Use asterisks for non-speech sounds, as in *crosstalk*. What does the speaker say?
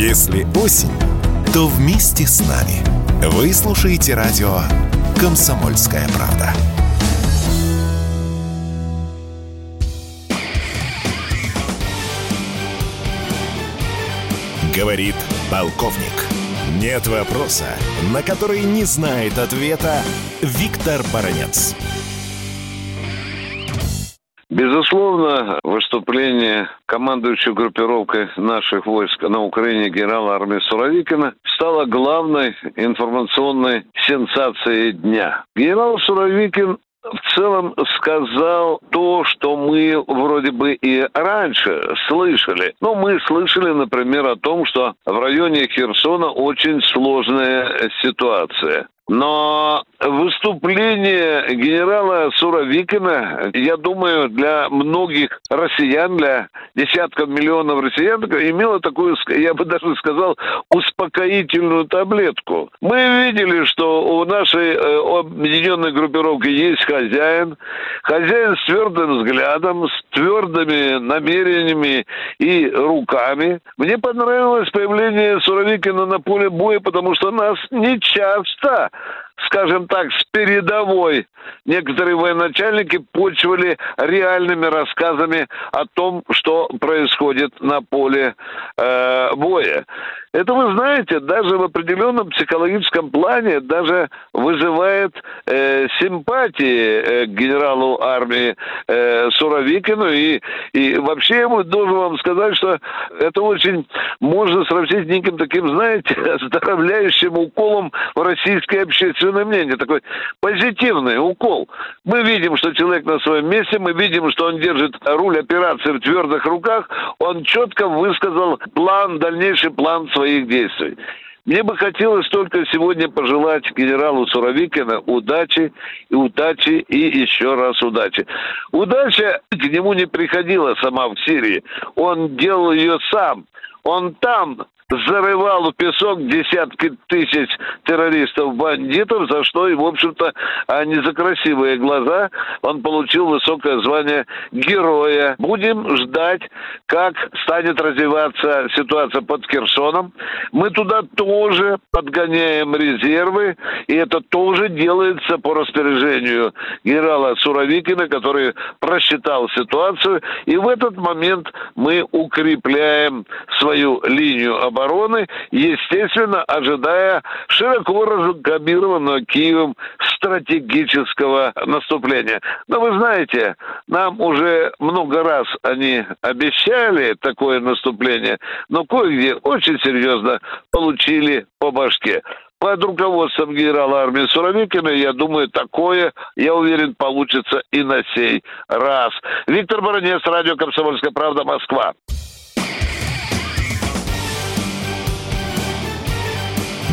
Если осень, то вместе с нами. Вы слушаете радио «Комсомольская правда». Говорит полковник. Нет вопроса, на который не знает ответа Виктор Баранец. Безусловно, выступление командующего группировкой наших войск на Украине генерала армии Суровикина стало главной информационной сенсацией дня. Генерал Суровикин в целом сказал то, что мы вроде бы и раньше слышали. Но мы слышали, например, о том, что в районе Херсона очень сложная ситуация. Но выступление генерала Суровикина, я думаю, для многих россиян, для десятков миллионов россиян, имело такую, я бы даже сказал, успокоительную таблетку. Мы видели, что у нашей э, объединенной группировки есть хозяин, хозяин с твердым взглядом, с твердыми намерениями и руками. Мне понравилось появление Суровикина на поле боя, потому что нас не часто скажем так, с передовой некоторые военачальники почвали реальными рассказами о том, что происходит на поле э, боя. Это, вы знаете, даже в определенном психологическом плане даже вызывает э, симпатии э, к генералу армии э, Суровикину. И, и вообще я должен вам сказать, что это очень можно сравнить с неким таким, знаете, *laughs* оздоровляющим уколом в российской общественное мнение. Такой позитивный укол. Мы видим, что человек на своем месте, мы видим, что он держит руль операции в твердых руках. Он четко высказал план, дальнейший план своих действий. Мне бы хотелось только сегодня пожелать генералу Суровикина удачи и удачи и еще раз удачи. Удача к нему не приходила сама в Сирии. Он делал ее сам. Он там зарывал в песок десятки тысяч террористов-бандитов, за что и, в общем-то, а не за красивые глаза он получил высокое звание героя. Будем ждать, как станет развиваться ситуация под Херсоном. Мы туда тоже подгоняем резервы, и это тоже делается по распоряжению генерала Суровикина, который просчитал ситуацию, и в этот момент мы укрепляем свою линию обороны обороны, естественно, ожидая широко разгабированного Киевом стратегического наступления. Но вы знаете, нам уже много раз они обещали такое наступление, но кое-где очень серьезно получили по башке под руководством генерала армии Суровикина, я думаю, такое, я уверен, получится и на сей раз. Виктор Баранец, радио «Комсомольская правда», Москва.